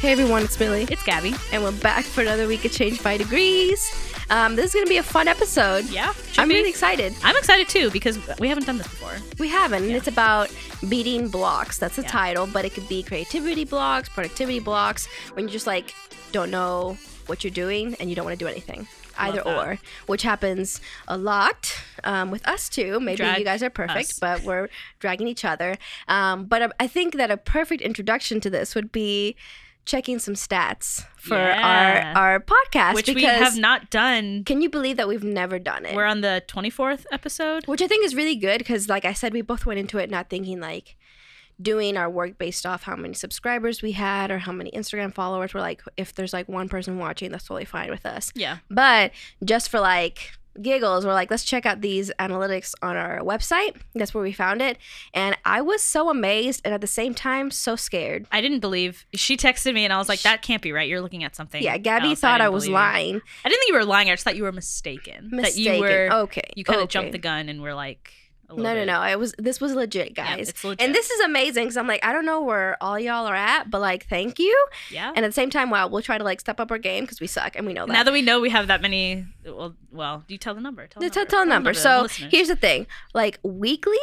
Hey everyone, it's Millie, It's Gabby. and we're back for another week of Change by Degrees. Um, this is gonna be a fun episode. Yeah, I'm really excited. I'm excited too because we haven't done this before. We haven't, and it's about beating blocks. That's the Yeah. title, but it could be creativity blocks, productivity blocks, when you just like don't know what you're doing and you don't want to do anything. Love Either that. or, which happens a lot um, with us too. Maybe Drag you guys are perfect, us. but we're dragging each other. Um, but I- I think that a perfect introduction to this would be checking some stats for Yeah. our our podcast, Which we have not done. can you believe that we've never done it? We're on the 24th episode. which I think is really good because, like I said, we both went into it not thinking like doing our work based off how many subscribers we had or how many Instagram followers. We're like, if there's like one person watching, that's totally fine with us. Yeah. But just for like giggles, we're like, let's check out these analytics on our website. That's where we found it, and I was so amazed and at the same time so scared. I didn't believe. She texted me and I was like, that can't be right. You're looking at something. Yeah, Gabby else. thought I, didn't was you. lying. I didn't think you were lying. I just thought you were mistaken. Mistaken. That you were. okay. You kind of okay. jumped the gun and were like. No, no, bit- no. It was this was legit, Yeah, guys. it's legit. and this is amazing because I'm like, I don't know where all y'all are at, but like, thank you. Yeah. And at the same time, wow, we'll try to like step up our game because we suck and we know that. now that we know we have that many, well, well, do you tell the number. Tell the number. total number. to the So listeners. here's the thing: like weekly,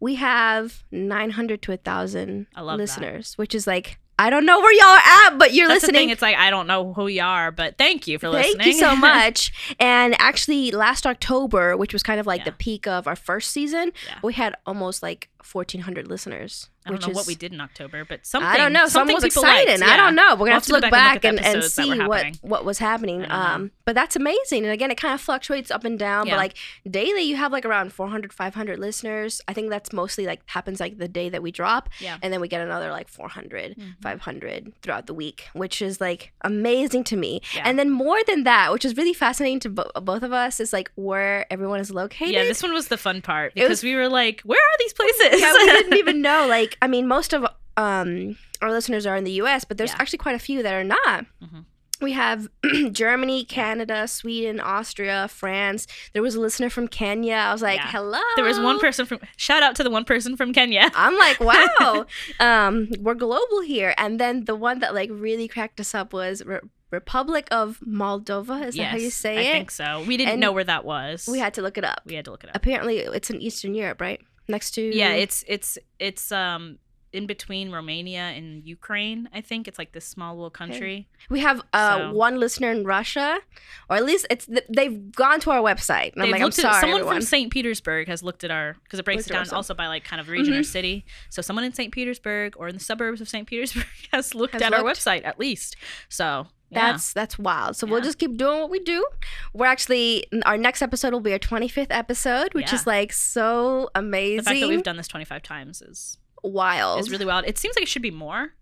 we have 900 to a thousand love that. listeners, which is like I don't know where y'all are at, but you're That's listening. It's like I don't know who you are, but thank you for listening. Thank you so much. and actually, last October, which was kind of like Yeah. the peak of our first season, Yeah. we had almost like 1,400 listeners. I don't know is, what we did in October, but something. I don't know. Something was exciting. liked, I don't know. We're gonna We'll have to look go back, and and, look at and see what what was happening. I don't know. Um, but that's amazing. And again, it kind of fluctuates up and down. Yeah. But like daily, you have like around 400, 500 listeners. I think that's mostly like happens like the day that we drop, Yeah. and then we get another like 400, Mhm. 500 throughout the week, which is like amazing to me. Yeah. And then more than that, which is really fascinating to bo- both of us, is like where everyone is located. Yeah, this one was the fun part It was- because we were like, "Where are these places?" yeah, we didn't even know. Like, I mean, most of um, our listeners are in the U.S., but there's Yeah. actually quite a few that are not. Mhm. We have Germany, Canada, Sweden, Austria, France. There was a listener from Kenya. I was like, Yeah. "Hello." there was one person from. Shout out to the one person from Kenya. I'm like, wow, um, we're global here. And then the one that like really cracked us up was Re- Republic of Moldova. Is that how you say I it? I think so. We didn't And know where that was. We had to look it up. we had to look it up. Apparently, it's in Eastern Europe, right? Next to Yeah, it's it's it's um in between Romania and Ukraine. I think it's like this small little country. We have uh, So- one listener in Russia, or at least it's th- they've gone to our website. And I'm They've like, I'm looked at- someone everyone. from St. Petersburg has looked at our because it breaks Looked it down also by like kind of region or Mhm. city. So someone in St. Petersburg or in the suburbs of St. Petersburg has looked Has at our website at least. So yeah. That's that's wild. So we'll just keep doing what we do. We're actually our next episode will be our 25th episode, which Yeah. is like so the amazing. fact that we've done this 25 times is wild. is really wild. It seems like it should be more.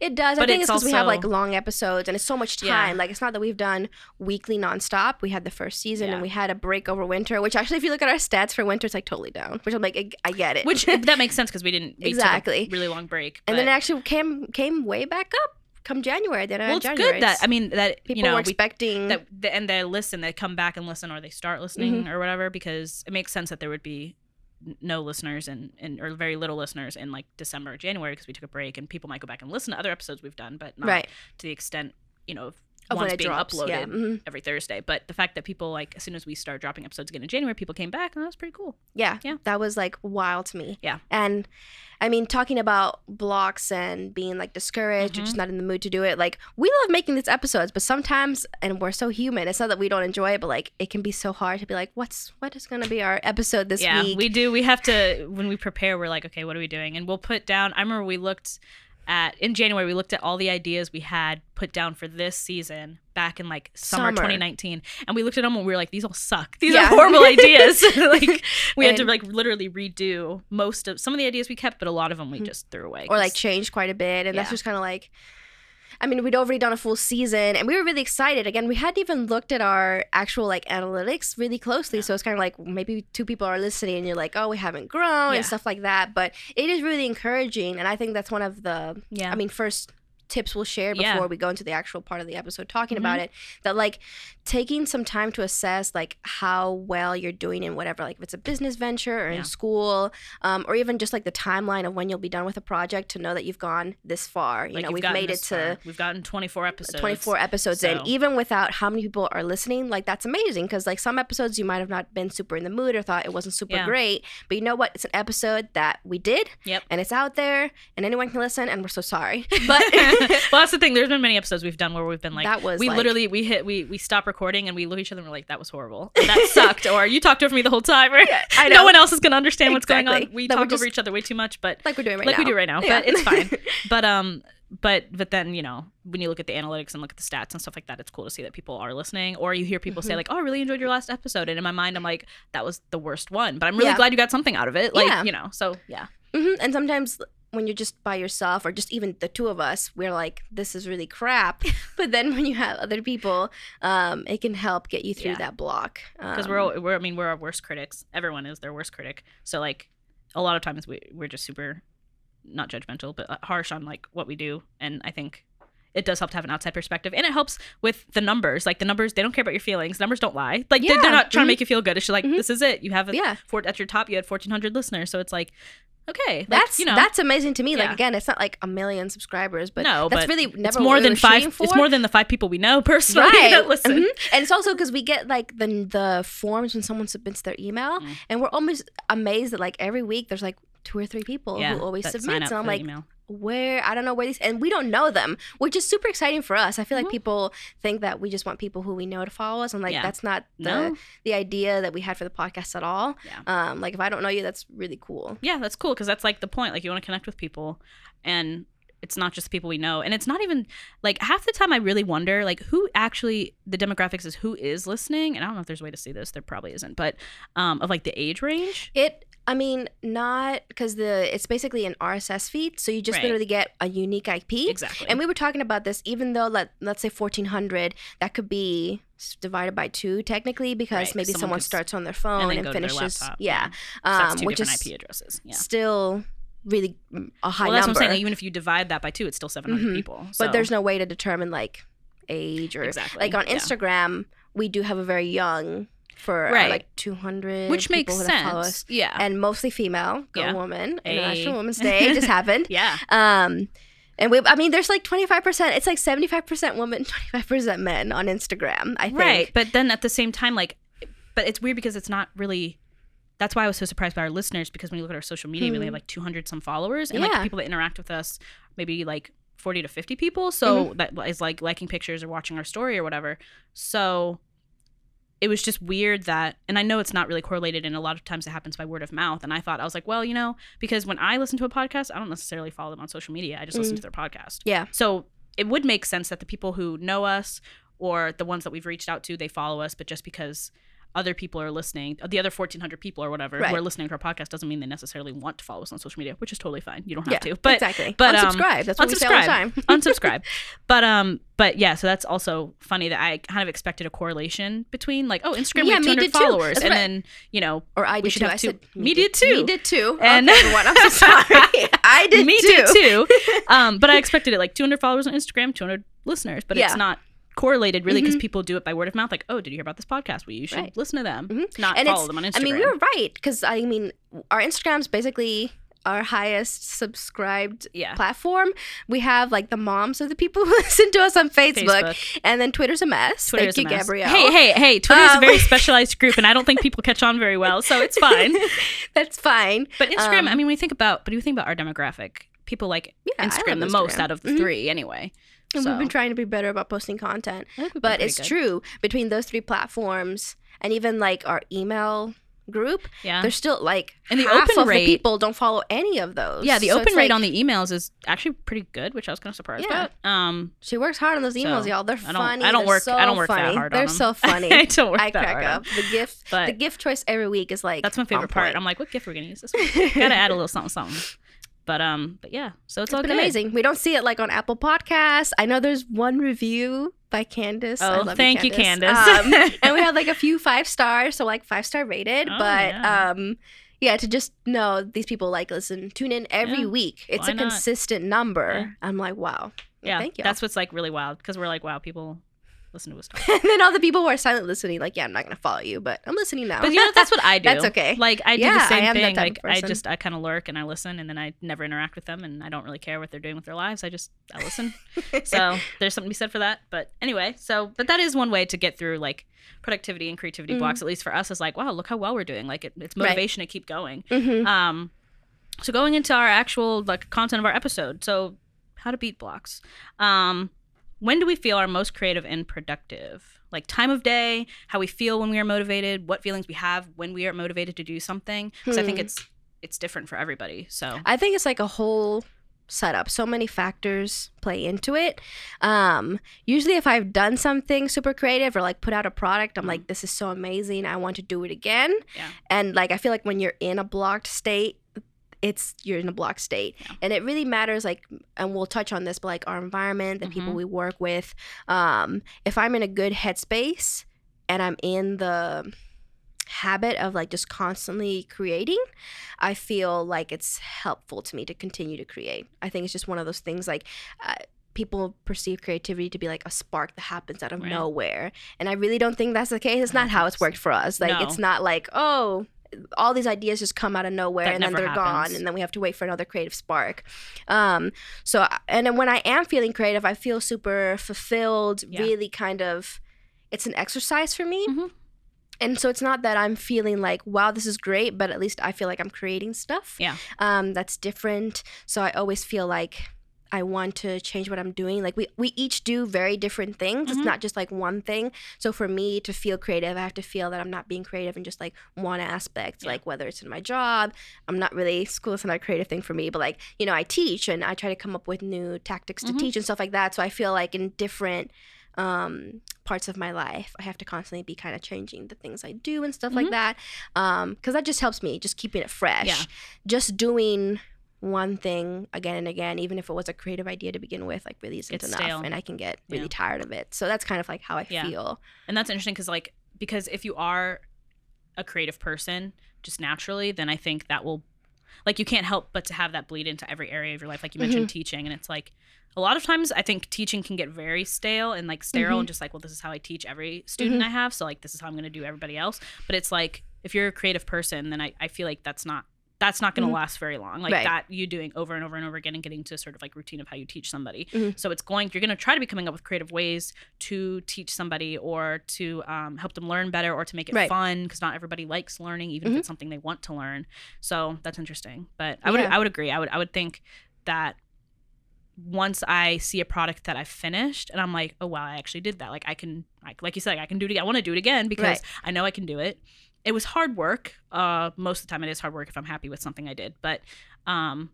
It does. I think it's it's because we have like long episodes and it's so much time. Yeah. Like it's not that we've done weekly nonstop. We had the first season Yeah. and we had a break over winter. Which actually, if you look at our stats for winter, it's like totally down. Which I'm like, I, I get it. Which that makes sense because we didn't we Exactly. really long break. and then it actually came came way back up come January. Then well, it's good that I mean that people you know were we expecting. that the, and they listen, they come back and listen, or they start listening mm-hmm. or whatever, because it makes sense that there would be no listeners and, and or very little listeners in like December or January because we took a break and people might go back and listen to other episodes we've done, but not right to the extent you know of of when ones it being drops. uploaded Yeah. mhm. every Thursday. But the fact that people like as soon as we start dropping episodes again in January, people came back and that was pretty cool. yeah, Yeah. that was like wild to me. Yeah. and I mean, talking about blocks and being like discouraged or Mhm. just not in the mood to do it. Like we love making these episodes, but sometimes, and we're so human. It's not that we don't enjoy it, but like it can be so hard to be like, what's what is gonna be our episode this yeah, week? we do. We have to when we prepare. We're like, okay, what are we doing? And we'll put down. I remember we looked at in January. We looked at all the ideas we had put down for this season back in like summer, Summer. 2019, and we looked at them and we were like, these all suck. These Yeah. are horrible ideas. like we had to like literally redo most of some of the ideas we kept, but a lot of them we Mhm. just threw away. or like changed quite a bit, and that's just kind of like. I mean, we'd already done a full season, and we were really excited. Again, we hadn't even looked at our actual like analytics really closely, Yeah. so it's kind of like maybe two people are listening, and you're like, "Oh, we haven't grown" Yeah. and stuff like that. But it is really encouraging, and I think that's one of the yeah, I mean, first tips we'll share before Yeah. we go into the actual part of the episode talking Mhm. about it. That like taking some time to assess like how well you're doing in whatever, like if it's a business venture or Yeah. in school, um, or even just like the timeline of when you'll be done with a project to know that you've gone this far. You Like know, we've made it to. far. We've gotten 24 episodes. 24 episodes So- in even without how many people are listening like that's amazing because like some episodes you might have not been super in the mood or thought it wasn't super Yeah. great but you know what it's an episode that we did Yep. and it's out there and anyone can listen and we're so sorry but well, that's the thing. There's been many episodes we've done where we've been like, that was we like, literally we hit we we stop recording and we look at each other and we're like, that was horrible. Or, that sucked. Or you talked over me the whole time. Or I know no one else is gonna understand what's going on. We That we're over each other way too much, but like we're doing right like now we do right now. Yeah. But it's fine. But um, but but then you know when you look at the analytics and look at the stats and stuff like that, it's cool to see that people are listening. Or you hear people say Mhm. like, "Oh, I really enjoyed your last episode," and in my mind, I'm like, "That was the worst one," but I'm really Yeah. glad you got something out of it. Like Yeah. you know, so yeah, hmm And sometimes when you're just by yourself, or just even the two of us, we're like, "This is really crap." but then when you have other people, um, it can help get you through Yeah. that block. because Um, we're, we're I mean we're our worst critics. Everyone is their worst critic. So like a lot of times we we're just super not judgmental, but uh, harsh on like what we do, and I think. It does help to have an outside perspective, and it helps with the numbers. Like the numbers, they don't care about your feelings. Numbers don't lie. Like Yeah. they're not trying Mhm. to make you feel good. It's just like Mhm. this is it. You have a yeah, for at your top you had 1400 listeners so it's like okay like, that's you know that's amazing to me. Like again, it's not like a million subscribers, but no that's but really never more than five it's more than the five people we know personally right. that listen Mhm. And it's also because we get like the the forms when someone submits their email, Mm. and we're almost amazed that like every week there's like two or three people yeah who always submit. So I'm like, email. Where I don't know where these, and we don't know them, which is super exciting for us. I feel like Mhm. people think that we just want people who we know to follow us, and like Yeah. that's not the no the idea that we had for the podcast at all. Yeah. Um, like if I don't know you, that's really cool. yeah that's cool because that's like the point like you want to connect with people and it's not just people we know and it's not even like half the time i really wonder like who actually the demographics is who is listening and i don't know if there's a way to see this there probably isn't but um of like the age range It, I mean, not because the it's basically an RSS feed, so you just Right. literally get a unique IP. exactly And we were talking about this, even though let let's say fourteen hundred, that could be divided by two technically because Right, maybe someone someone starts on their phone and and, then go to their finishes, yeah, um, which is ip addresses yeah still really mm, a high well that's number. what i'm saying even if you divide that by two it's still 700 Mhm. people but there's no way to determine like age or exactly like on yeah. Instagram, we do have a very young for uh, Right. like two hundred, which makes people that follow us. sense yeah and mostly female. Go Yeah. woman, Hey. International Women's Day just happened. yeah Um, and we, I mean, there's like 25%. It's like 75% women, 25% men on Instagram. I think. Right. But then at the same time, like, but it's weird because it's not really. That's why I was so surprised by our listeners because when you look at our social media, we only have Hmm. like 200 some followers, and like the people that interact with us, maybe like 40 to 50 people. So Mm-hmm. that is like liking pictures or watching our story or whatever. So it was just weird that, and I know it's not really correlated, and a lot of times it happens by word of mouth. And I thought I was like, well, you know, because when I listen to a podcast, I don't necessarily follow them on social media. I just listen Mm. to their podcast. Yeah. So it would make sense that the people who know us or the ones that we've reached out to, they follow us, but just because other people are listening, the other 1,400 people or whatever who are listening to our podcast doesn't mean they necessarily want to follow us on social media, which is totally fine. You don't have Yeah, to. But exactly. but, um, unsubscribe. That's what we say all the time. unsubscribe. But um, but yeah, so that's also funny that I kind of expected a correlation between like, oh, Instagram, Yeah, we have 200 did too. followers, and right. then you know, Or I We did should too. have I said me did too. Me did too. And- okay, everyone, I'm so sorry. I did me too. did too. Um, but I expected it like 200 followers on Instagram, 200 listeners, but Yeah. it's not correlated really because Mhm. people do it by word of mouth. Like, oh, did you hear about this podcast? Well, you should Right. listen to them, Mhm. not And follow them on Instagram. I mean, we were right because I mean, our Instagram's basically our highest subscribed yeah. platform. We have like the moms of the people who listen to us on Facebook, Facebook. and then Twitter's a mess. Twitter Thank a you, mess. Gabrielle. Hey, hey, hey! Twitter's a Um, very specialized group, and I don't think people catch on very well, so it's fine. That's fine. But Instagram, Um, I mean, when you think about, but you think about our demographic, people like Yeah, Instagram the most out of the Mhm. three, anyway. And So, we've been trying to be better about posting content. I think we've been But it's good. true between those three platforms and even like our email group, Yeah. there's still like And the open of rate- the people don't follow any of those. Yeah, the So open rate like- on the emails is actually pretty good, which I was kind of surprised Yeah. about. Um, She works hard on those emails, So, y'all. They're I don't- funny. I don't work- So I don't work that funny. hard They're them. so funny. I don't work I that crack hard up. The gift, But- the gift choice every week is like That's my favorite part. I'm like, what gift we're gonna use this week? Gotta add a little something, something. But um, but yeah, so it's, It's all been good. amazing. We don't see it like on Apple Podcasts. I know there's one review by Candace. I Oh, love thank you, Candace. Candace. Um, and we have like a few five stars, so like five star rated. Oh, but yeah. um, yeah, to just know these people like listen, tune in every Yeah. week. It's Why a not? consistent number. I'm like, wow. Yeah, Thank you. That's what's like really wild because we're like, wow, people listen to us talk. and then all the people who are silent listening, like, yeah, I'm not gonna follow you, but I'm listening now. But you know, that's what I do. That's okay. Like I do Yeah, the same thing. Like I just I kind of lurk and I listen, and then I never interact with them, and I don't really care what they're doing with their lives. I just I listen. so there's something to be said for that. But anyway, so but that is one way to get through like productivity and creativity Mhm. blocks. At least for us, is like wow, look how well we're doing. Like it, it's Right. motivation to keep going. Mhm. Um, so going into our actual like content of our episode, so how to beat blocks. Um, when do we feel our most creative and productive? Like time of day, how we feel when we are motivated, what feelings we have when we are motivated to do something. Because I think Hmm. it's it's different for everybody. So I think it's like a whole setup. So many factors play into it. Um, usually, if I've done something super creative or like put out a product, I'm Mhm. like, this is so amazing. I want to do it again. Yeah. And like, I feel like when you're in a blocked state, it's you're in a blocked state. Yeah. and it really matters like and we'll touch on this but like our environment the people Mhm. we work with. Um if i'm in a good headspace and i'm in the habit of like just constantly creating i feel like it's helpful to me to continue to create. I think it's just one of those things like uh, people perceive creativity to be like a spark that happens out of Right. nowhere. And i really don't think that's the case. It's don't how it's worked for us. Like it's not like oh all these ideas just come out of nowhere That and then they're gone and then we have to wait for another creative spark um so and then when i am feeling creative i feel super fulfilled Yeah. really kind of it's an exercise for me Mhm. and so it's not that i'm feeling like wow this is great but at least i feel like i'm creating stuff Yeah. um that's different so i always feel like I want to change what I'm doing. Like we, we each do very different things. Mhm. It's not just like one thing. So for me to feel creative, I have to feel that I'm not being creative in just like one aspect. Yeah. Like whether it's in my job, I'm not really school is not a creative thing for me, but like, you know, I teach and I try to come up with new tactics to Mhm. teach and stuff like that. So I feel like in different um parts of my life i have to constantly be kind of changing the things i do and stuff like Mhm. that um because that just helps me just keeping it fresh Yeah. just doing one thing again and again even if it was a creative idea to begin with like really isn't Gets enough stale. and i can get really Yeah. tired of it. So that's kind of like how i Yeah. feel. And that's interesting because like because if you are a creative person just naturally then i think that will like you can't help but to have that bleed into every area of your life like you mentioned mm-hmm. teaching. And it's like a lot of times i think teaching can get very stale and like sterile and mm-hmm. just like well this is how i teach every student mm-hmm. i have so like this is how i'm going to do everybody else. But it's like if you're a creative person then i, I feel like that's not that's not going to Mhm. last very long like Right. that you doing over and over and over again and getting to sort of like routine of how you teach somebody Mhm. so it's going you're going to try to be coming up with creative ways to teach somebody or to um, help them learn better or to make it Right. fun because not everybody likes learning even if Mhm. it's something they want to learn so that's interesting but i would Yeah. i would agree i would i would think that once i see a product that i've finished and i'm like oh wow i actually did that like i can like, like you said i can do it again i want to do it again because Right. i know i can do it it was hard work uh most of the time it is hard work if i'm happy with something i did but um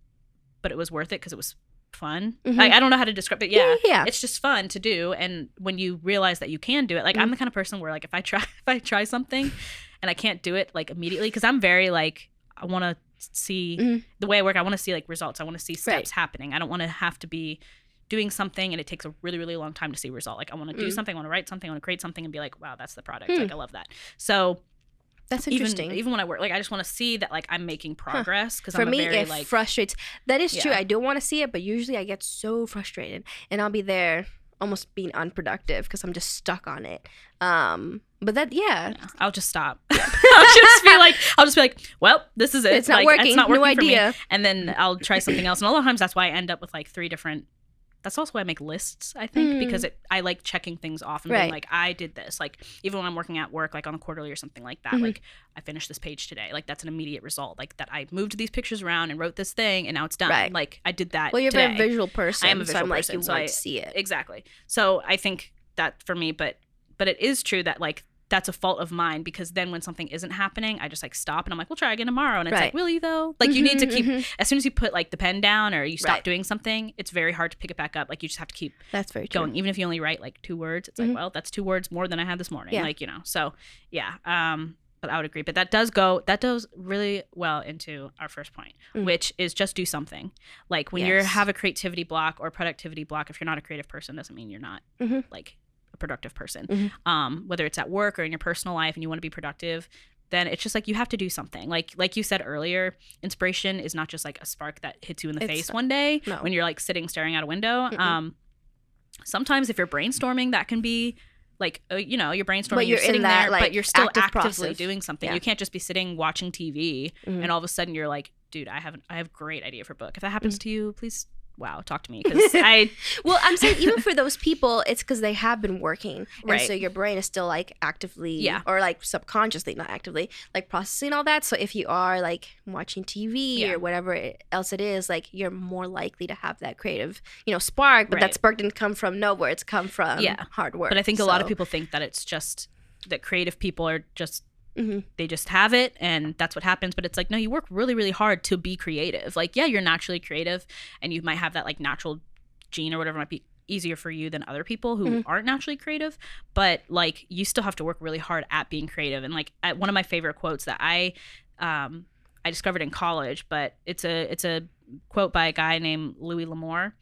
but it was worth it because it was fun Mhm. I, I don't know how to describe it yeah yeah it's just fun to do and when you realize that you can do it like i'm Mhm. the kind of person where like if i try if i try something and i can't do it like immediately because i'm very like i want to see Mhm. the way i work i want to see like results i want to see steps Right. happening i don't want to have to be doing something and it takes a really really long time to see a result like i want to do Mm. something i want to write something i want to create something and be like wow that's the product Hmm. like i love that so that's interesting even when i work like i just want to see that like i'm making progress because for i'm me very it like frustrates that is true i do want to see it but usually i get so frustrated and i'll be there almost being unproductive because i'm just stuck on it um but that yeah Yeah, I'll just stop. I'll just be like, I'll just be like, well, this is it. it's not working It's not no working for me. And then I'll try something else. And a lot of times that's why I end up with like three different. That's also why I make lists. I think Mm. because it, I like checking things off and Right. being like, I did this. Like even when I'm working at work, like on a quarterly or something like that. Mhm. Like I finished this page today. Like that's an immediate result. Like that I moved these pictures around and wrote this thing and now it's done. Right. Like I did that. well you're a today. very visual person I am a visual so i'm like you so want I- to see it Exactly. So I think that for me, but but it is true that like that's a fault of mine because then when something isn't happening, I just like stop and I'm like, we'll try again tomorrow. And it's Right. like, will you though? Like you need to Mhm, keep mhm. as soon as you put like the pen down or you stop Right. doing something, it's very hard to pick it back up. Like you just have to keep that's very true going. Even if you only write like two words, it's Mhm. like, well, that's two words more than I had this morning. Yeah. Like, you know. So yeah. Um but I would agree. But that does go that does really well into our first point, Mm. which is just do something. Like when you have a creativity block or productivity block, if you're not a creative person, doesn't mean you're not Mhm. like productive person. Mhm. Um, whether it's at work or in your personal life and you want to be productive, then it's just like you have to do something. Like like you said earlier, inspiration is not just like a spark that hits you in the It's- face one day no. when you're like sitting staring out a window. Mm-mm. Um sometimes if you're brainstorming, that can be like uh, you know, you're brainstorming, But you're, you're in sitting that, there, like, but you're still active actively process. doing something. Yeah. You can't just be sitting watching TV Mhm. and all of a sudden you're like, dude, I have I have a great idea for a book. If that happens Mm. to you, please wow, talk to me because I Well, I'm saying even for those people, it's because they have been working, and Right. so your brain is still like actively, Yeah. or like subconsciously, not actively, like processing all that. So if you are like watching TV Yeah. or whatever it- else it is, like you're more likely to have that creative, you know, spark. But Right. that spark didn't come from nowhere; it's come from Yeah. hard work. But I think a lot of people think that it's just that creative people are just Mhm. they just have it and that's what happens. But it's like no, you work really really hard to be creative. Like yeah, you're naturally creative and you might have that like natural gene or whatever might be easier for you than other people who Mhm. aren't naturally creative but like you still have to work really hard at being creative and like one of my favorite quotes that i um i discovered in college but it's a it's a quote by a guy named louis l'amour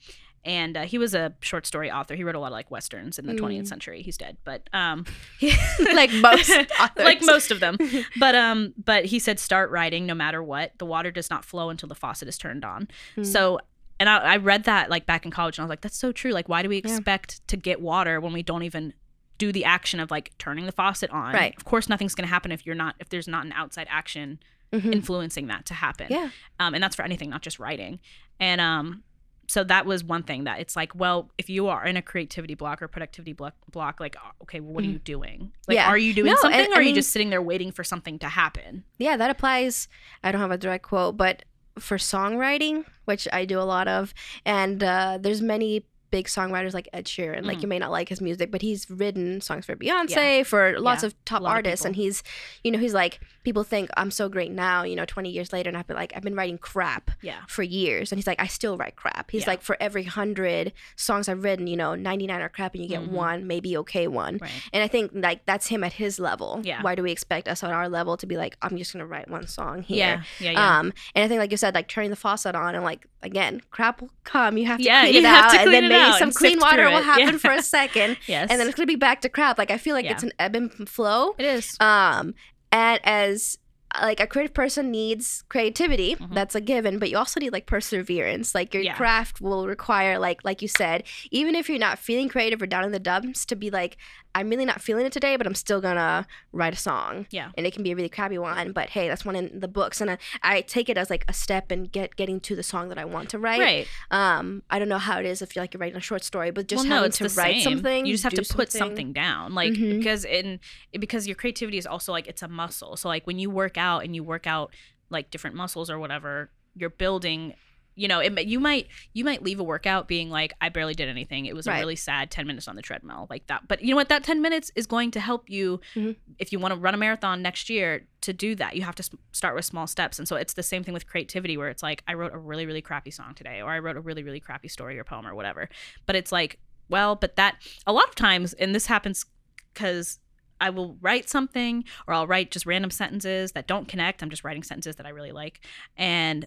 and uh, he was a short story author he wrote a lot of like westerns in the 20th Mm. century he's dead but um like most authors. like most of them but um but he said start writing no matter what the water does not flow until the faucet is turned on Mm. so and I, I read that like back in college and i was like that's so true like why do we Yeah. expect to get water when we don't even do the action of like turning the faucet on Right. of course nothing's going to happen if you're not if there's not an outside action Mhm. influencing that to happen yeah, um, and that's for anything not just writing and um so that was one thing that it's like well if you are in a creativity block or productivity block, block like uh, okay what are you doing like Mm-hmm. Yeah. are you doing No, something or I are you mean- just sitting there waiting for something to happen yeah, that applies. I don't have a direct quote, but for songwriting, which I do a lot of, and uh, there's many big songwriters like Ed Sheeran. Like Mhm. you may not like his music, but he's written songs for Beyonce, for lots Yeah. of top A lot of artists, and he's, you know, he's like people think I'm so great now. You know, 20 years later, and I've been like I've been writing crap yeah for years, and he's like I still write crap. He's Yeah. like for every hundred songs I've written, you know, 99 are crap, and you get Mhm. one, maybe okay one. right And I think like that's him at his level. Yeah. Why do we expect us on our level to be like, I'm just gonna write one song here? yeah yeah yeah Um, and I think like you said, like turning the faucet on and like again, crap will come. You have to Yeah, clean you it have out, to and then out some clean water will happen Yeah. for a second, yes and then it's gonna be back to crap. Like I feel like Yeah. it's an ebb and flow. it is Um, and as like a creative person needs creativity Mhm. that's a given but you also need like perseverance like your Yeah. craft will require like like you said even if you're not feeling creative or down in the dumps to be like i'm really not feeling it today but i'm still gonna write a song Yeah. and it can be a really crappy one but hey that's one in the books and i, I take it as like a step in get getting to the song that i want to write right um i don't know how it is if you're like you're writing a short story but just well, having it's to write same. something You just have to put something down, like Mhm. because in because your creativity is also like it's a muscle. So like when you work out and you work out like different muscles or whatever, you're building. You know, it, you might you might leave a workout being like, I barely did anything. It was a really sad ten minutes on the treadmill, like that. But you know what? That ten minutes is going to help you Mhm. if you want to run a marathon next year. To do that, you have to start with small steps. And so it's the same thing with creativity, where it's like, I wrote a really really crappy song today, or I wrote a really really crappy story or poem or whatever. But it's like, well, but that a lot of times, and this happens because I will write something or I'll write just random sentences that don't connect. I'm just writing sentences that I really like. And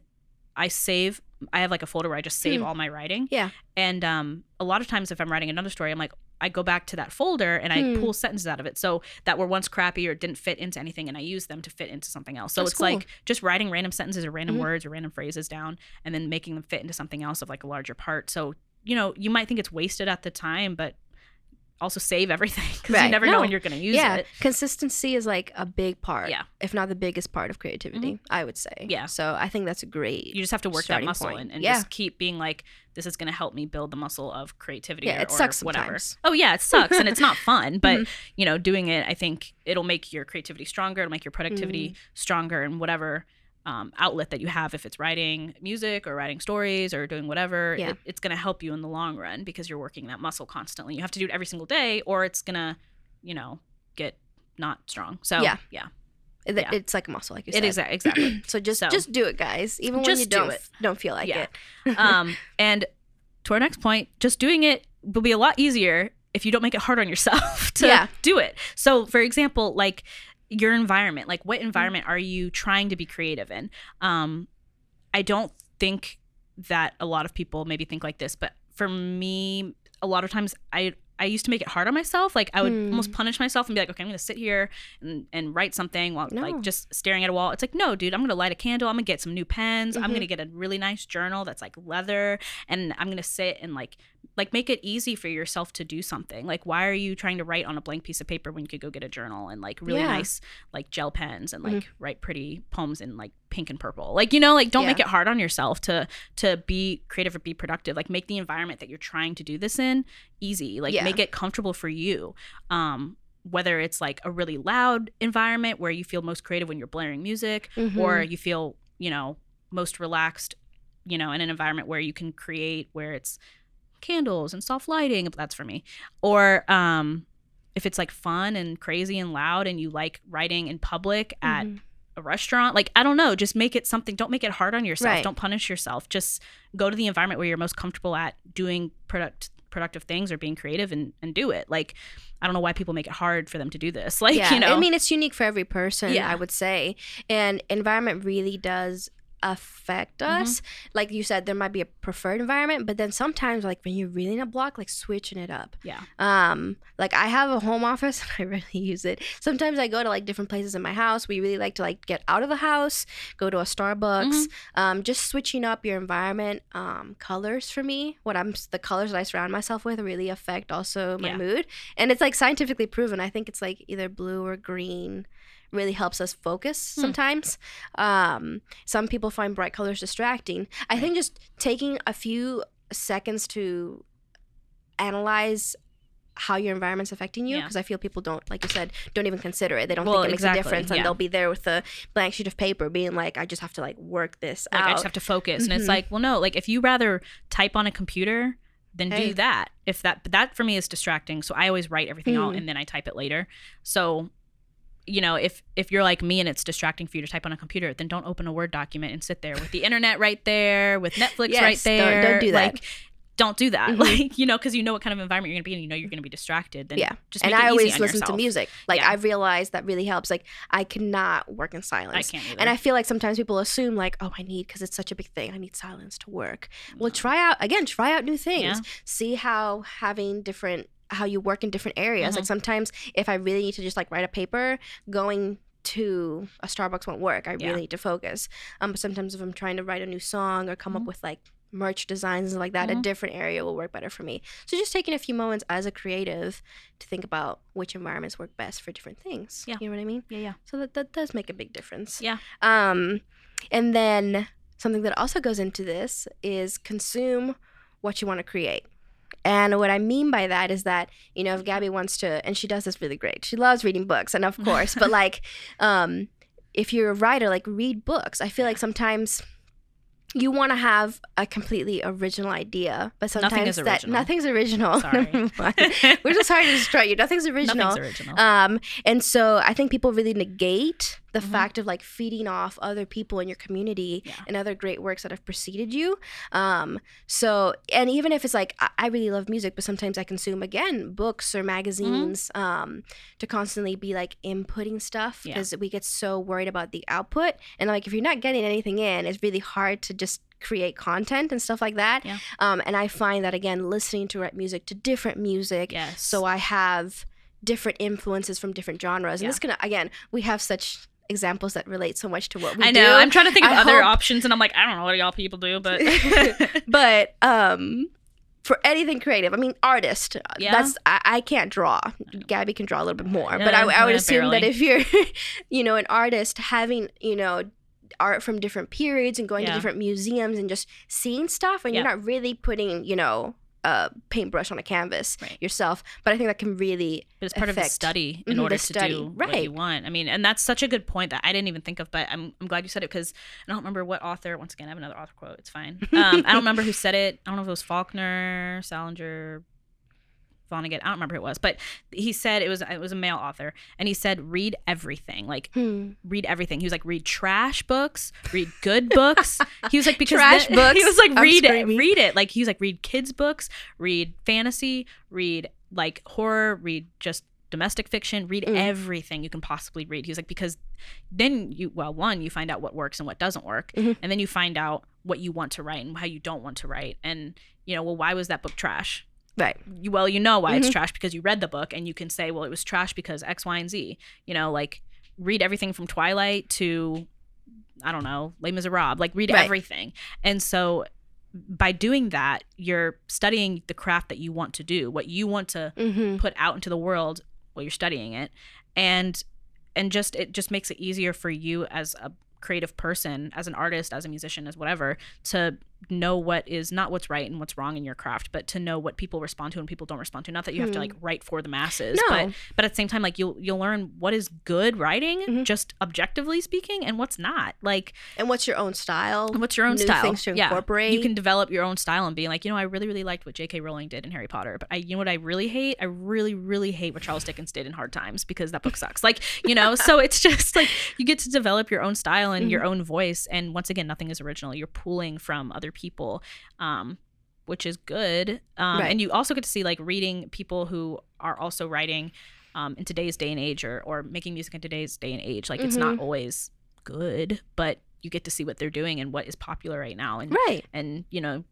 I save, I have like a folder where I just save Hmm. all my writing. Yeah. And um, a lot of times, if I'm writing another story, I'm like, I go back to that folder and I Hmm. pull sentences out of it. So that were once crappy or didn't fit into anything and I use them to fit into something else. So That's it's cool. like just writing random sentences or random Mhm. words or random phrases down and then making them fit into something else of like a larger part. So, you know, you might think it's wasted at the time, but also save everything because you Right. never know when you're going to use it. yeah, it. consistency is like a big part. Yeah. if not the biggest part of creativity, I would say. Yeah. So I think that's a great. You just have to work that muscle point. and, and Yeah. just keep being like, this is going to help me build the muscle of creativity Yeah, or, it sucks or whatever. sometimes. Oh, yeah, it sucks and it's not fun, but Mhm. you know, doing it, I think it'll make your creativity stronger, it'll make your productivity Mm-hmm. stronger and whatever um, outlet that you have, if it's writing music or writing stories or doing whatever, Yeah. it, it's going to help you in the long run because you're working that muscle constantly. You have to do it every single day or it's going to, you know, get not strong. So, Yeah. yeah, It- yeah. It's like a muscle, like you it said. is exactly. So just So- just do it, guys. Even when you do don't it. don't feel like Yeah. it. um, and to our next point, just doing it will be a lot easier if you don't make it hard on yourself to Yeah. do it. So, for example, like your environment, like Mm-hmm. what environment are you trying to be creative in? Um, I don't think that a lot of people maybe think like this, but for me, a lot of times I I used to make it hard on myself. Like I would Hmm. almost punish myself and be like, okay, I'm gonna sit here and, and write something while No. like just staring at a wall. It's like, no, dude, I'm gonna light a candle. I'm gonna get some new pens. I'm Mhm. gonna get a really nice journal that's like leather, and I'm gonna sit and like like make it easy for yourself to do something. Like, why are you trying to write on a blank piece of paper when you could go get a journal and like really Yeah. nice like gel pens and like Mhm. write pretty poems in like pink and purple? Like, you know, like don't Yeah. make it hard on yourself to to be creative or be productive. Like, make the environment that you're trying to do this in easy. Like, Yeah. make it comfortable for you. Um, whether it's like a really loud environment where you feel most creative when you're blaring music, Mhm. or you feel you know most relaxed you know in an environment where you can create where it's candles and soft lighting if that's for me or um if it's like fun and crazy and loud and you like writing in public at Mhm. A restaurant like i don't know just make it something don't make it hard on yourself Right. don't punish yourself just go to the environment where you're most comfortable at doing product productive things or being creative and, and do it like i don't know why people make it hard for them to do this like yeah, you know I mean, it's unique for every person, Yeah. I would say. And environment really does affect Mhm. us. Like you said, there might be a preferred environment, but then sometimes, like when you're really in a block, like switching it up. yeah Um, like I have a home office, and I really use it. Sometimes I go to like different places in my house. We really like to like get out of the house, go to a Starbucks. Um, just switching up your environment. Um, colors for me, what I'm the colors that I surround myself with really affect also my Yeah. mood, and it's like scientifically proven. I think it's like either blue or green. Really helps us focus Hmm. sometimes. Um, some people find bright colors distracting. I think just taking a few seconds to analyze how your environment's affecting you Yeah. because I feel people don't, like you said, don't even consider it. They don't Well, think it makes exactly, a difference, and yeah. they'll be there with a blank sheet of paper, being like, "I just have to like work this like out." I just have to focus. And it's Mhm. like, well, no, like if you rather type on a computer, then Hey. do that. If that, that for me is distracting. So I always write everything out Mhm. and then I type it later. So, you know, if if you're like me and it's distracting for you to type on a computer, then don't open a Word document and sit there with the internet right there, with Netflix right Yes, don't- there. don't do that. Like, don't do that. Mhm. Like, you know, because you know what kind of environment you're gonna be in. You know you're gonna be distracted. Then Yeah. just and it I always listen to music. Like Yeah. I realized that really helps. Like I cannot work in silence. I can't either. And I feel like sometimes people assume like, oh, I need because it's such a big thing. I need silence to work. Well, try out again. Try out new things. Yeah. See how having different how you work in different areas. Mhm. Like sometimes if I really need to just like write a paper, going to a Starbucks won't work. I Yeah. really need to focus. Um, but sometimes if I'm trying to write a new song or come Mhm. up with like merch designs and like that, a Mhm. different area will work better for me. So just taking a few moments as a creative to think about which environments work best for different things. Yeah. You know what I mean? yeah, yeah. So that, that does make a big difference. Yeah. Um, and then something that also goes into this is consume what you want to create. And what I mean by that is that, you know, if Gabby wants to, and she does this really great, she loves reading books, and of course, but like, um, if you're a writer, like read books. I feel like sometimes you want to have a completely original idea, but sometimes Nothing is that original. nothing's original. Sorry. We're just sorry to destroy you. Nothing's original. Nothing's original. Um, and so I think people really negate the Mhm. fact of like feeding off other people in your community Yeah. and other great works that have preceded you. Um, so, and even if it's like, I, I really love music, but sometimes I consume again books or magazines um, to constantly be like inputting stuff Yeah. because we get so worried about the output. And like, if you're not getting anything in, it's really hard to just create content and stuff like that. Yeah. Um, and I find that again, listening to rap music to different music yes. so I have different influences from different genres. And Yeah. this gonna again, we have such examples that relate so much to what we do. I know. do. I'm trying to think of I other hope- options, and I'm like, I don't know what y'all people do, but but um for anything creative, I mean, artist. uh, Yeah. That's I, I can't draw. Gabby can draw a little bit more, but I, I would yeah, assume that if you're, you know, an artist, having you know art from different periods and going to different museums and just seeing stuff, and you're not really putting, you know, a paintbrush on a canvas Right. yourself. But I think that can really but it's part of the study in Mhm, order to study, do what right. you want. I mean, and that's such a good point that I didn't even think of, but I'm, I'm glad you said it because I don't remember what author. Once again, I have another author quote. It's fine. Um, I don't remember who said it. I don't know if it was Faulkner, Salinger, Vonnegut. I don't remember who it was, but he said it was it was a male author, and he said read everything, like hmm. read everything. He was like read trash books, read good books. He was like because Trash then- books? He was like read it, read it. Like he was like read kids books, read fantasy, read like horror, read just domestic fiction, read Mm. everything you can possibly read. He was like because then you well one you find out what works and what doesn't work, Mhm. and then you find out what you want to write and how you don't want to write, and you know well why was that book trash? Right. you, well, you know why it's Mhm. trash because you read the book and you can say, well, it was trash because X, Y, and Z. You know, like read everything from Twilight to, I don't know, Les Miserables. Like read Right. everything. And so by doing that, you're studying the craft that you want to do, what you want to Mm-hmm. put out into the world while you're studying it. And and just it just makes it easier for you as a creative person, as an artist, as a musician, as whatever, to know what is not what's right and what's wrong in your craft, but to know what people respond to and people don't respond to. Not that you have to Hmm. like write for the masses, No. but but at the same time, like you'll you'll learn what is good writing, Mhm. just objectively speaking, and what's not. Like And what's your own style? and what's your own style? things to yeah. incorporate. You can develop your own style and be like, you know, I really, really liked what J.K. Rowling did in Harry Potter, but I, you know, what I really hate? I really, really hate what Charles Dickens did in Hard Times because that book sucks. Like, you know, so it's just like you get to develop your own style and your own voice, and once again, nothing is original. You're pulling from other people, um, which is good. Um, Right. And you also get to see like reading people who are also writing. Um, in today's day and age, or, or making music in today's day and age, like it's not always good, but you get to see what they're doing and what is popular right now, and right. and you know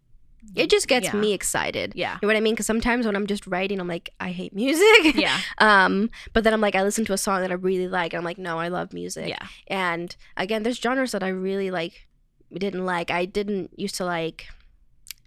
It just gets yeah. me excited. yeah You know what I mean? Because sometimes when I'm just writing, I'm like, I hate music. yeah um, but then I'm like, I listen to a song that I really like. And I'm like, no, I love music. yeah And again, there's genres that I really like, didn't like. I didn't used to like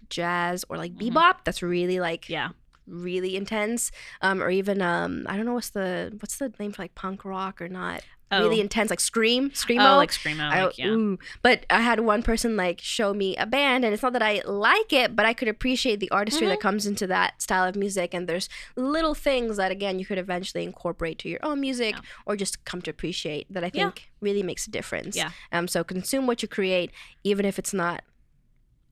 jazz or like Mhm. bebop. That's really like yeah really intense. Um, or even um, I don't know what's the what's the name for like punk rock or not oh, really intense like scream screamo. oh like screamo I, like, yeah ooh. But I had one person like show me a band, and it's not that I like it, but I could appreciate the artistry that Mm-hmm. comes into that style of music. And there's little things that, again, you could eventually incorporate to your own music Yeah. or just come to appreciate that I Yeah. think really makes a difference. Yeah. Um. So consume what you create, even if it's not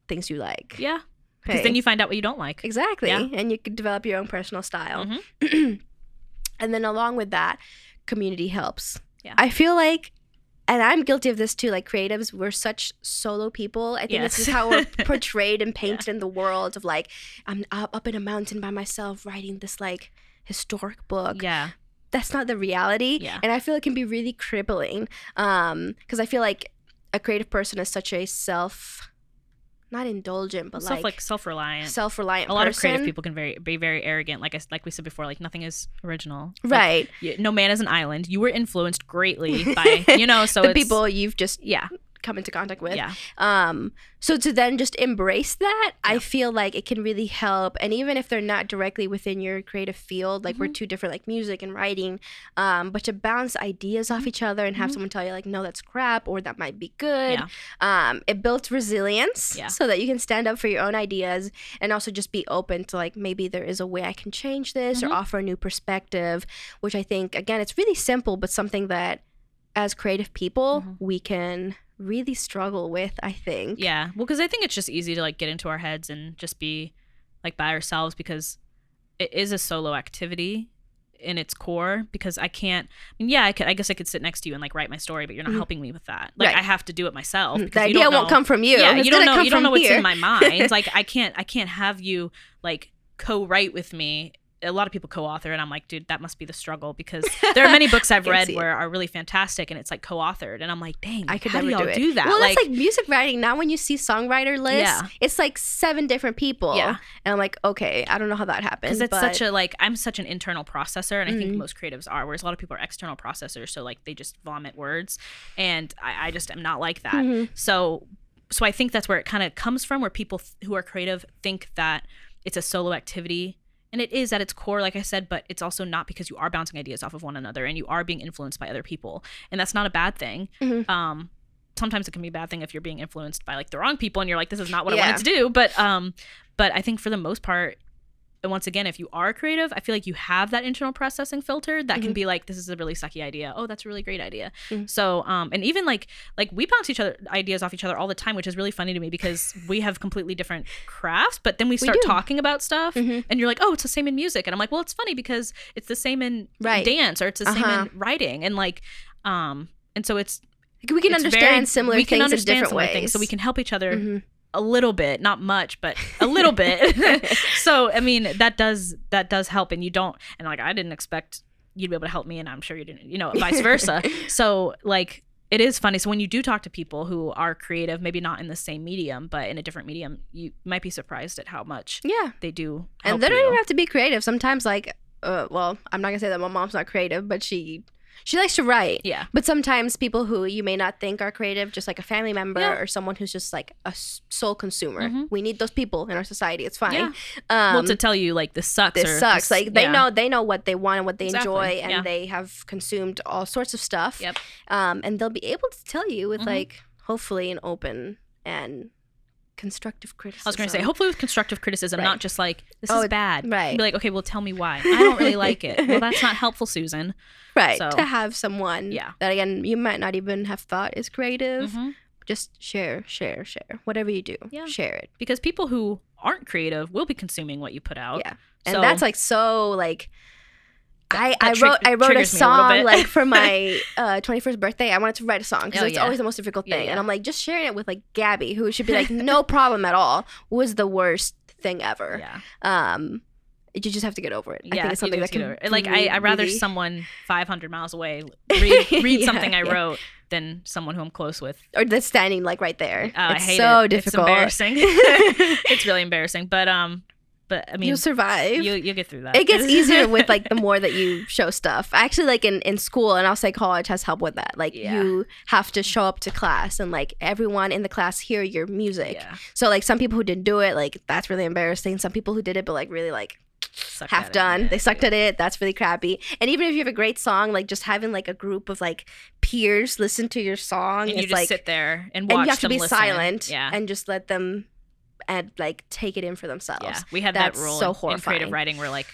things you like. yeah because Hey. then you find out what you don't like Exactly. Yeah. And you could develop your own personal style. Mhm. and then along with that, community helps. Yeah. I feel like and I'm guilty of this too, like creatives, we're such solo people. I think this is how we're portrayed and painted in the world of like, I'm up up in a mountain by myself writing this like historic book. yeah That's not the reality. Yeah. And I feel it can be really crippling. Um, because I feel like a creative person is such a self not indulgent, but self like, like self-reliant. self reliant a lot of creative people can very be very arrogant like I, like we said before like nothing is original. Like, Right. no man is an island. You were influenced greatly by you know so the it's, people you've just yeah come into contact with. yeah Um, so to then just embrace that, I feel like it can really help. And even if they're not directly within your creative field, like we're Mm-hmm. two different, like music and writing, um, but to bounce ideas off each other and have Mhm. someone tell you like, no, that's crap, or that might be good. Yeah. Um, it builds resilience, Yeah. so that you can stand up for your own ideas and also just be open to like maybe there is a way I can change this or offer a new perspective, which I think again it's really simple, but something that as creative people Mhm. we can really struggle with. I think. Yeah. Well, because I think it's just easy to like get into our heads and just be like by ourselves because it is a solo activity in its core because I can't I mean, yeah, I could I guess I could sit next to you and like write my story, but you're not Mhm. helping me with that. Like Right. I have to do it myself. Mm, because The idea won't come from you. Yeah, It's you don't know you don't know what's here. in my mind. like I can't I can't have you like co-write with me. A lot of people co-author, and I'm like, dude, that must be the struggle because there are many books I've read it. where are really fantastic, and it's like co-authored, and I'm like, dang, I could how never do y'all do do that? Well, like, that's like music writing. Now, when you see songwriter lists, Yeah. it's like seven different people. Yeah. And I'm like, okay, I don't know how that happens because it's but such a like i'm such an internal processor and i think Mhm. most creatives are whereas a lot of people are external processors so like they just vomit words and i, I just am not like that Mhm. so so i think that's where it kind of comes from where people th- who are creative think that it's a solo activity and it is at its core like i said but it's also not because you are bouncing ideas off of one another and you are being influenced by other people and that's not a bad thing Mhm. um sometimes it can be a bad thing if you're being influenced by like the wrong people and you're like this is not what i Yeah. wanted to do but um but i think for the most part and once again if you are creative i feel like you have that internal processing filter that can Mhm. be like this is a really sucky idea oh that's a really great idea Mhm. so um and even like like we bounce each other ideas off each other all the time which is really funny to me because we have completely different crafts but then we start do. talking about stuff Mhm. and you're like oh it's the same in music and i'm like well it's funny because it's the same in Right. dance or it's the same Uh-huh. in writing and like um and so it's we can understand very- similar we can understand in different similar ways. things so we can help each other Mhm. A little bit not much but a little bit so i mean that does that does help and you don't and like i didn't expect you'd be able to help me and i'm sure you didn't you know vice versa so like it is funny. So when you do talk to people who are creative, maybe not in the same medium, but in a different medium, you might be surprised at how much Yeah. they do. And they don't you. even have to be creative. Sometimes, like, uh, well, I'm not gonna say that my mom's not creative, but she she likes to write. Yeah. But sometimes people who you may not think are creative, just like a family member Yeah. or someone who's just like a sole consumer, Mhm. we need those people in our society. It's fine. Yeah. Um, well, to tell you like this sucks. this or sucks. this- like they yeah. know they know what they want and what they Exactly. enjoy, and Yeah. they have consumed all sorts of stuff. Yep. Um, and they'll be able to tell you with Mhm. like hopefully an open and constructive criticism. I was going to say, hopefully with constructive criticism, Right. not just like this Oh, is bad. right. Be like, okay, well, tell me why. I don't really like it. Well, that's not helpful, Susan. right so- to have someone Yeah. that again you might not even have thought is creative. Mhm. Just share, share, share. Whatever you do, Yeah. share it. Because people who aren't creative will be consuming what you put out. Yeah. And So- that's like so like. I, I wrote I wrote a me a song like for my uh, 21st birthday. I wanted to write a song because Oh, it's yeah. always the most difficult thing. yeah. And I'm like just sharing it with like Gabby, who should be like no problem at all. Was the worst thing ever. Yeah. Um, you just have to get over it. I yeah, think it's something that can like I I rather really- someone 500 miles away read read Yeah, something I yeah. wrote than someone who I'm close with. or that's standing like right there. Uh, it's I so it. difficult. It's embarrassing. it's really embarrassing, but um, but I mean, You'll survive. you you get through that. it gets easier with like the more that you show stuff. Actually, like in, in school, and I'll say college has helped with that. Like Yeah. you have to show up to class, and like everyone in the class hear your music. yeah, So like some people who didn't do it, like that's really embarrassing. Some people who did it, but like really like sucked half at it. done, they sucked yeah. at it. That's really crappy. And even if you have a great song, like just having like a group of like peers listen to your song, And you just like sit there and watch and you have to be listen. silent Yeah. and just let them and like take it in for themselves. Yeah, we had That's that rule so in, in creative horrifying. writing where like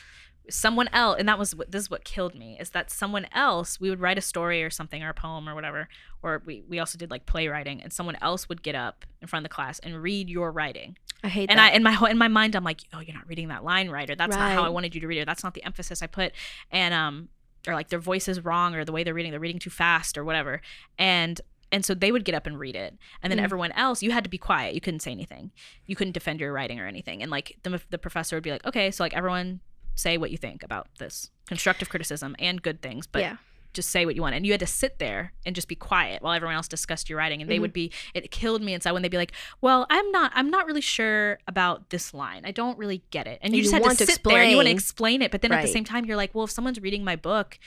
someone else, and that was this is what killed me is that someone else we would write a story or something or a poem or whatever, or we we also did like playwriting, and someone else would get up in front of the class and read your writing, I hate that. and that. I in my whole in my mind I'm like, oh, you're not reading that line right, or that's not how I wanted you to read it, that's not the emphasis I put, and um, or like their voice is wrong, or the way they're reading, they're reading too fast, or whatever, and and so they would get up and read it. And then Mm. everyone else you had to be quiet. You couldn't say anything. You couldn't defend your writing or anything. And like the, the professor would be like okay so like everyone say what you think about this constructive criticism and good things but yeah. just say what you want. And you had to sit there and just be quiet while everyone else discussed your writing. And they Mhm. would be it killed me inside when they'd be like well i'm not i'm not really sure about this line. I don't really get it. And you just you had to sit there and you want to explain. explain it. But then at the same time you're like well if someone's reading my book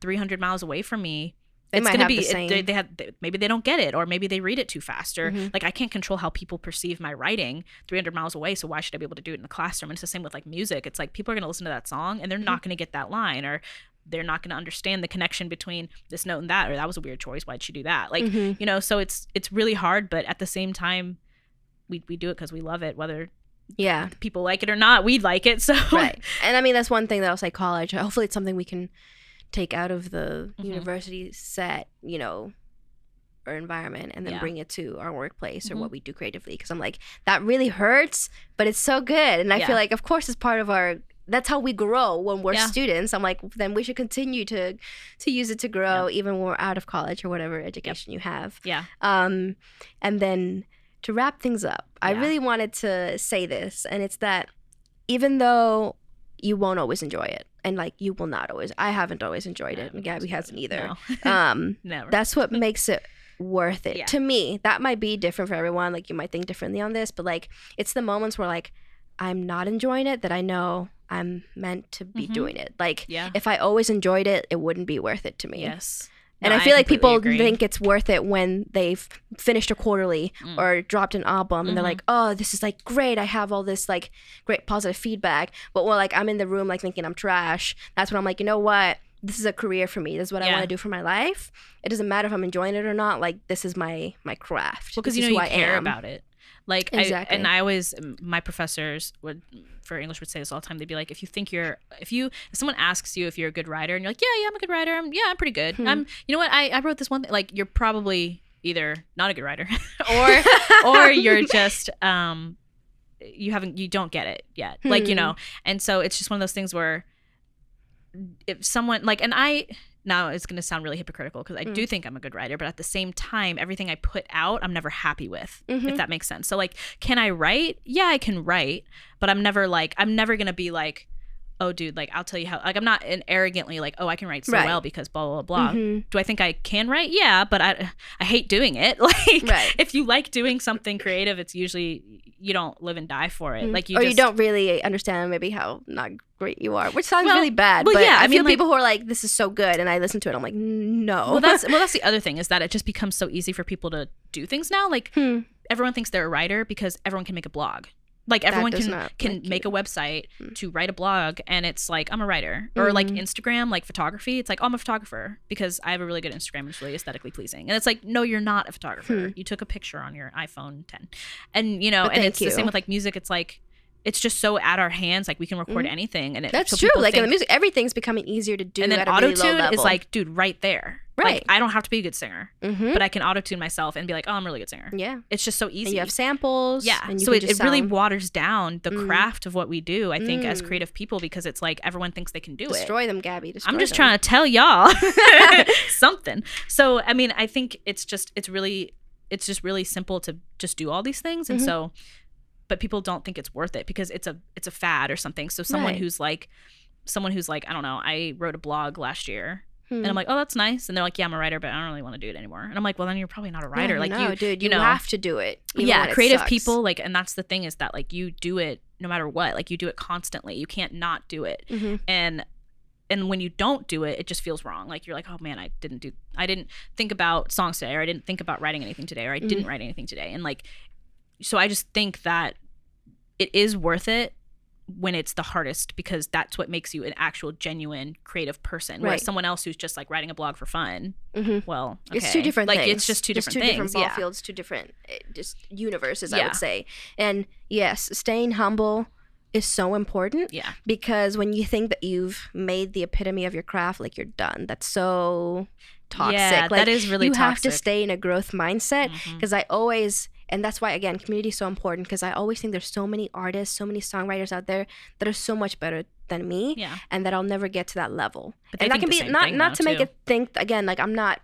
300 miles away from me They it's gonna be the they, they have they, maybe they don't get it or maybe they read it too fast or Mhm. like i can't control how people perceive my writing 300 miles away so why should i be able to do it in the classroom and it's the same with like music it's like people are going to listen to that song and they're Mm-hmm. not going to get that line or they're not going to understand the connection between this note and that or that was a weird choice why'd she do that like Mhm. you know so it's it's really hard but at the same time we, we do it because we love it whether yeah. people like it or not we like it so right and i mean that's one thing that i'll say college hopefully it's something we can take out of the Mhm. university set you know or environment and then Yeah. bring it to our workplace or Mhm. what we do creatively because i'm like that really hurts but it's so good and i Yeah. feel like of course it's part of our that's how we grow when we're Yeah. students i'm like then we should continue to to use it to grow even when we're out of college or whatever education you have yeah um, and then to wrap things up, I really wanted to say this, and it's that even though you won't always enjoy it, and like you will not always, I haven't always enjoyed it, and Gabby hasn't either. no. Um, never that's what makes it worth it Yeah. to me. That might be different for everyone. Like you might think differently on this, but like it's the moments where like I'm not enjoying it that I know I'm meant to be Mhm. doing it. Like yeah if I always enjoyed it, it wouldn't be worth it to me. yes And No, I feel like people agree. think it's worth it when they've finished a quarterly Mm. or dropped an album and they're Mhm. like, oh, this is like great. I have all this like great positive feedback. But when like I'm in the room like thinking I'm trash, that's when I'm like, you know what? This is a career for me. This is what I want to do for my life. It doesn't matter if I'm enjoying it or not. Like this is my my craft. Because This you know who you I care am. about it. Like Exactly. I, and I always my professors would for English would say this all the time. They'd be like, if you think you're if you if someone asks you if you're a good writer and you're like, yeah, yeah, I'm a good writer. I'm yeah, I'm pretty good. Hmm. I'm you know what I I wrote this one thing. Like you're probably either not a good writer or or you're just um you haven't you don't get it yet. Like you Hmm. know, and so it's just one of those things where if someone like and I now it's going to sound really hypocritical because I Mm. do think I'm a good writer, but at the same time, everything I put out, I'm never happy with, if Mhm. that makes sense. So, like, can I write? Yeah, I can write, but I'm never like, I'm never going to be like, oh, dude, like I'll tell you how. Like I'm not an arrogantly like, oh, I can write so Right. well because blah blah blah. Mhm. Do I think I can write? Yeah, but I I hate doing it. Like Right. if you like doing something creative, it's usually you don't live and die for it. Mhm. Like you or just, you don't really understand maybe how not great you are, which sounds Well- really bad. well, but yeah, I, I mean, feel like- people who are like, "This is so good," and I listen to it. I'm like, "No." Well, that's well, that's the other thing is that it just becomes so easy for people to do things now. Like Hmm. everyone thinks they're a writer because everyone can make a blog. Like everyone can not can make make, you. a website Hmm. to write a blog, and it's like I'm a writer. Or like Mhm. Instagram, like photography. It's like oh, I'm a photographer because I have a really good Instagram and it's really aesthetically pleasing. And it's like no, you're not a photographer. Hmm. You took a picture on your iPhone 10, and you know, But and it's the same with like music. It's like it's just so at our hands. Like we can record Mhm. anything, and it, That's so true. Like in the music, everything's becoming easier to do and then auto tune is like, dude, right there. Right. Like I don't have to be a good singer, Mhm. but I can auto tune myself and be like, oh, I'm a really good singer. yeah, It's just so easy. and you have samples. yeah. and you So it, it really sound- waters down the Mm. craft of what we do, I think, as Mm. creative people, because it's like everyone thinks they can do it. destroy them, Gabby. Destroy I'm just them. trying to tell y'all something. So I mean, I think it's just it's really it's just really simple to just do all these things, and Mhm. so, but people don't think it's worth it because it's a it's a fad or something. So someone Right. who's like someone who's like I don't know, I wrote a blog last year Hmm. and I'm like, oh, that's nice. And they're like, yeah, I'm a writer, but I don't really want to do it anymore. And I'm like, well, then you're probably not a writer. No, like no, you, dude, you you, know, have to do it. yeah, when it creative people like, and that's the thing is that like you do it no matter what. Like you do it constantly. You can't not do it. Mhm. And and when you don't do it, it just feels wrong. Like you're like, oh man, I didn't do, I didn't think about songs today, or I didn't think about writing anything today, or I didn't write anything today. And like, so I just think that it is worth it when it's the hardest because that's what makes you an actual genuine creative person. Whereas Right. someone else who's just like writing a blog for fun, Mhm. well, It's two okay. different like things. it's just two different two things. different ball yeah. fields, two different eh, just universes. I would say, and yes, staying humble is so important Yeah. because when you think that you've made the epitome of your craft, like you're done. That's so toxic. Yeah, like that is really you have to stay in a growth mindset because I always and that's why again community is so important because I always think there's so many artists, so many songwriters out there that are so much better than me Yeah. and that I'll never get to that level. But and that can be not not to make it think again like I'm not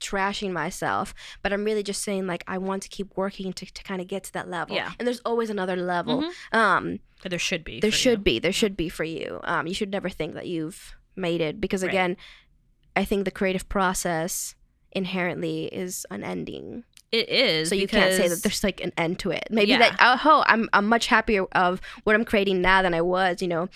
trashing myself, but I'm really just saying like I want to keep working to, to kind of get to that level. Yeah. And there's always another level. Mhm. Um But there should be. there should you. be there should be for you. Um you should never think that you've made it because Right. again I think the creative process inherently is unending. It is. So you can't say that there's like an end to it. Maybe Yeah. like oh, I'm I'm much happier of what I'm creating now than I was, you know,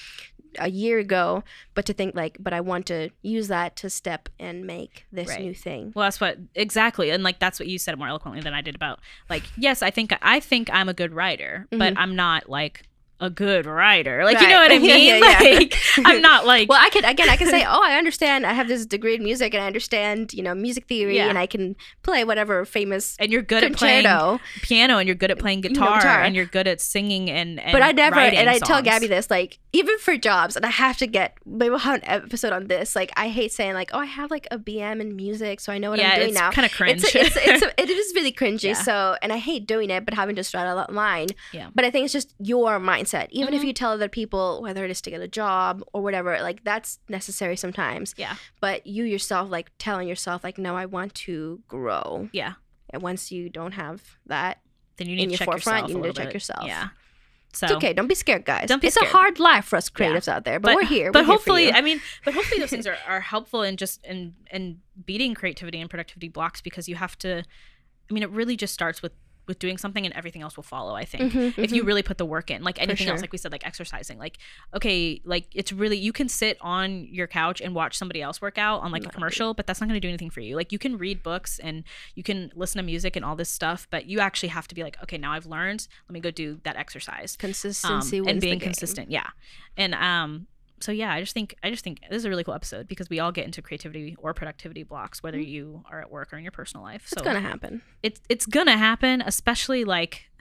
a year ago. But to think like, but I want to use that to step and make this Right. new thing. Well, that's what exactly, and like that's what you said more eloquently than I did about like yes, I think I think I'm a good writer, but Mhm. I'm not like a good writer. Like you know what I mean? yeah, yeah. Like I'm not like Well, I could again, I can say, oh, I understand. I have this degree in music, and I understand, you know, music theory, and I can play whatever famous and you're good at playing piano and you're good at playing You know guitar, guitar. and you're good at singing and, and But I never, and I tell. Gabby this, like, even for jobs, and I have to get, maybe we'll have an episode on this. Like, I hate saying, like, oh, I have like a BM in music, so I know what I'm doing now. it's now. kind of cringe. It's, it's, it's, it is really cringy. So, and I hate doing it, but having to straddle that line. Yeah. But I think it's just your mindset. Even if Mhm. you tell other people, whether it is to get a job or whatever, like that's necessary sometimes. Yeah. But you yourself, like telling yourself, like, no, I want to grow. yeah. And once you don't have that, Then you in need to your check forefront, yourself. you need to check bit. yourself. Yeah. So it's okay. Don't be scared, guys. Don't be it's scared. a hard life for us Yeah. creatives out there, but, we're here. But We're here hopefully, you. I mean, but hopefully those things are, are helpful in just in in beating creativity and productivity blocks because you have to. I mean, it really just starts with with doing something, and everything else will follow. I think. Mhm, If you mhm. really put the work in, like anything else, like we said, like exercising, like okay, like it's really you can sit on your couch and watch somebody else work out on like No, a commercial, but that's not going to do anything for you. Like you can read books and you can listen to music and all this stuff, but you actually have to be like, okay, now I've learned, let me go do that exercise um, consistency wins and being consistent yeah and um so yeah i just think i just think this is a really cool episode because we all get into creativity or productivity blocks whether Mhm. you are at work or in your personal life It's so gonna happen. it's it's gonna happen especially like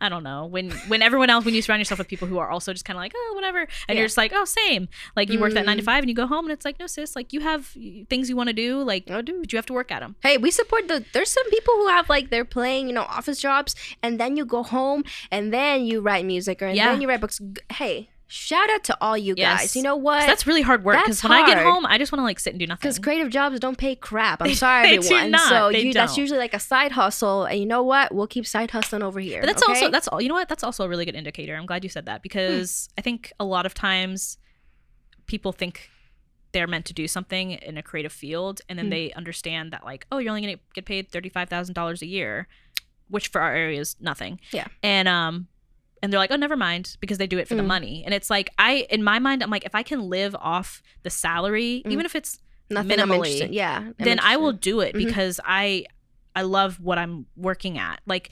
I don't know when when everyone else when you surround yourself with people who are also just kind of like oh whatever and Yeah. you're just like oh same like you work that nine to Mm. five and you go home and it's like no sis like you have things you want to do like Oh, dude. but you have to work at them Hey, we support the. There's some people who have like they're playing, you know, office jobs, and then you go home, and then you write music, or and Yeah. then you write books. Hey, shout out to all you Yes. guys. You know what? that's really hard work because when I get home I just want to like sit and do nothing Because creative jobs don't pay crap. I'm sorry, They do everyone. not. So you, that's usually like a side hustle, and you know what? We'll keep side hustling over here. But that's okay? also that's all you know what that's also a really good indicator. I'm glad you said that because I think a lot of times people think they're meant to do something in a creative field and then Mm. they understand that like oh you're only going to get paid $35,000 a year which for our area is nothing Yeah. and um and they're like oh never mind because they do it for the Mm. money and it's like i in my mind i'm like if i can live off the salary Mm. even if it's Nothing minimally. Yeah. I'm then I will do it Mhm. because I I love what I'm working at. Like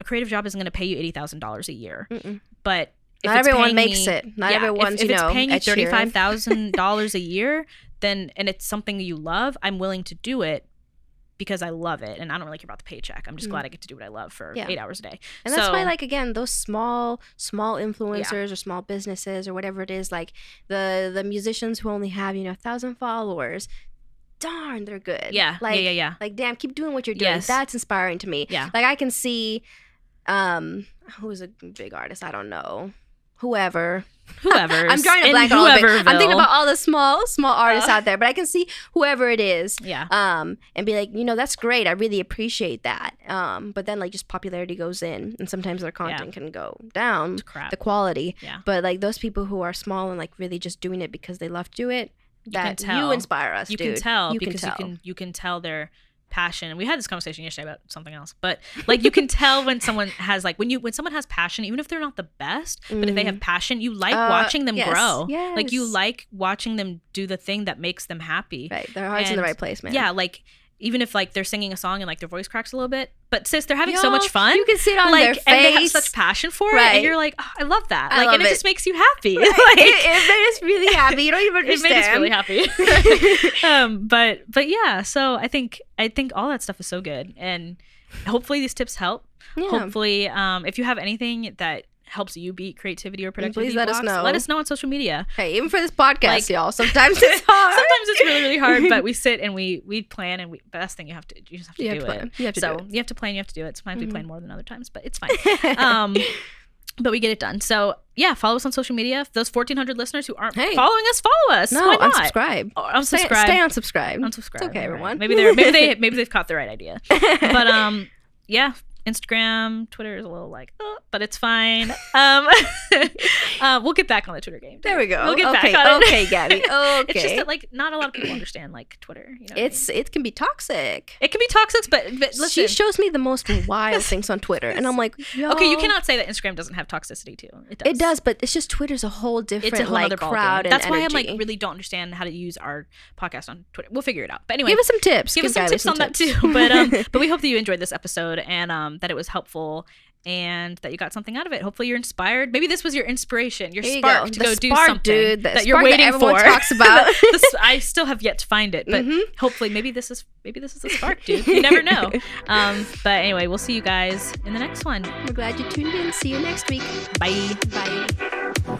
a creative job isn't going to pay you eighty thousand dollars a year, Mm-mm. but if Not everyone makes me- it. Not yeah, everyone's, if, if it's know, paying you thirty five thousand dollars a year, then and it's something you love, I'm willing to do it because I love it, and I don't really care about the paycheck. I'm just Mm. glad I get to do what I love for Yeah. eight hours a day. And that's why, like again, those small, small influencers or small businesses or whatever it is, like the the musicians who only have you know a thousand followers, darn, they're good. Yeah, like, yeah, yeah, yeah. Like, damn, keep doing what you're doing. Yes. That's inspiring to me. Yeah. Like I can see, um, who's a big artist? I don't know. Whoever. Whoever. I'm drawing a blank on all the big. I'm thinking about all the small, small artists Uh. out there, but I can see whoever it is Yeah. um and be like you know that's great i really appreciate that um but then like just popularity goes in and sometimes their content can go down the quality Yeah. but like those people who are small and like really just doing it because they love to do it You can that you tell. inspire us you dude. can tell you because can tell. you can you can tell their passion. And we had this conversation yesterday about something else but like you can tell when someone has like when you when someone has passion even if they're not the best but if they have passion you like Uh, watching them yes, grow. Like you like watching them do the thing that makes them happy. Right their heart's in the right place man. yeah like even if like they're singing a song and like their voice cracks a little bit but sis they're having so much fun you can see it on like their and they have such passion for it Right. and you're like oh, i love that I like love and it, it. just makes you happy Right. like, it, it made us really happy you don't even it understand made us really happy. um, but but yeah, so I think I think all that stuff is so good, and hopefully these tips help. yeah. Hopefully, um, if you have anything that helps you beat creativity or productivity, Please let us know. Let us know on social media. hey even for this podcast Like- y'all sometimes it's hard Sometimes it's really really hard, but we sit and we we plan, and we best thing you have to you just have to you have do to it. you have to so do you have to plan, you have to do it. Sometimes we Mhm. plan more than other times, but it's fine. Um, but we get it done. So yeah, follow us on social media. Those fourteen hundred listeners who aren't Hey. following us, follow us. no Why not? unsubscribe Oh, stay, unsubscribe. stay unsubscribed unsubscribe. It's okay, All right. everyone. Maybe they're maybe they maybe they've caught the right idea. But um, yeah, Instagram, Twitter is a little like, oh, but it's fine. Um, uh, we'll get back on the Twitter game. There we go. We'll get okay, back on it. okay, Gabby. Okay. It's just that like not a lot of people understand like Twitter. You know what I it's it can be toxic. it can be toxic, but, but listen. She shows me the most wild things on Twitter, and I'm like, Yo. okay, you cannot say that Instagram doesn't have toxicity too. It does. It does, but it's just Twitter's a whole different It's a whole like other crowd That's why I'm like really don't understand how to use our podcast on Twitter. We'll figure it out. But anyway, Give us some tips. give us some tips on that too. But um, but we hope that you enjoyed this episode and um, that it was helpful and that you got something out of it. Hopefully, you're inspired. Maybe this was your inspiration, your you spark go. to The go do something dude. The that you're that waiting everyone for. talks about. This- I still have yet to find it, but Mhm. hopefully, maybe this is maybe this is a spark, dude. You never know. Um, but anyway, we'll see you guys in the next one. We're glad you tuned in. See you next week. Bye. Bye.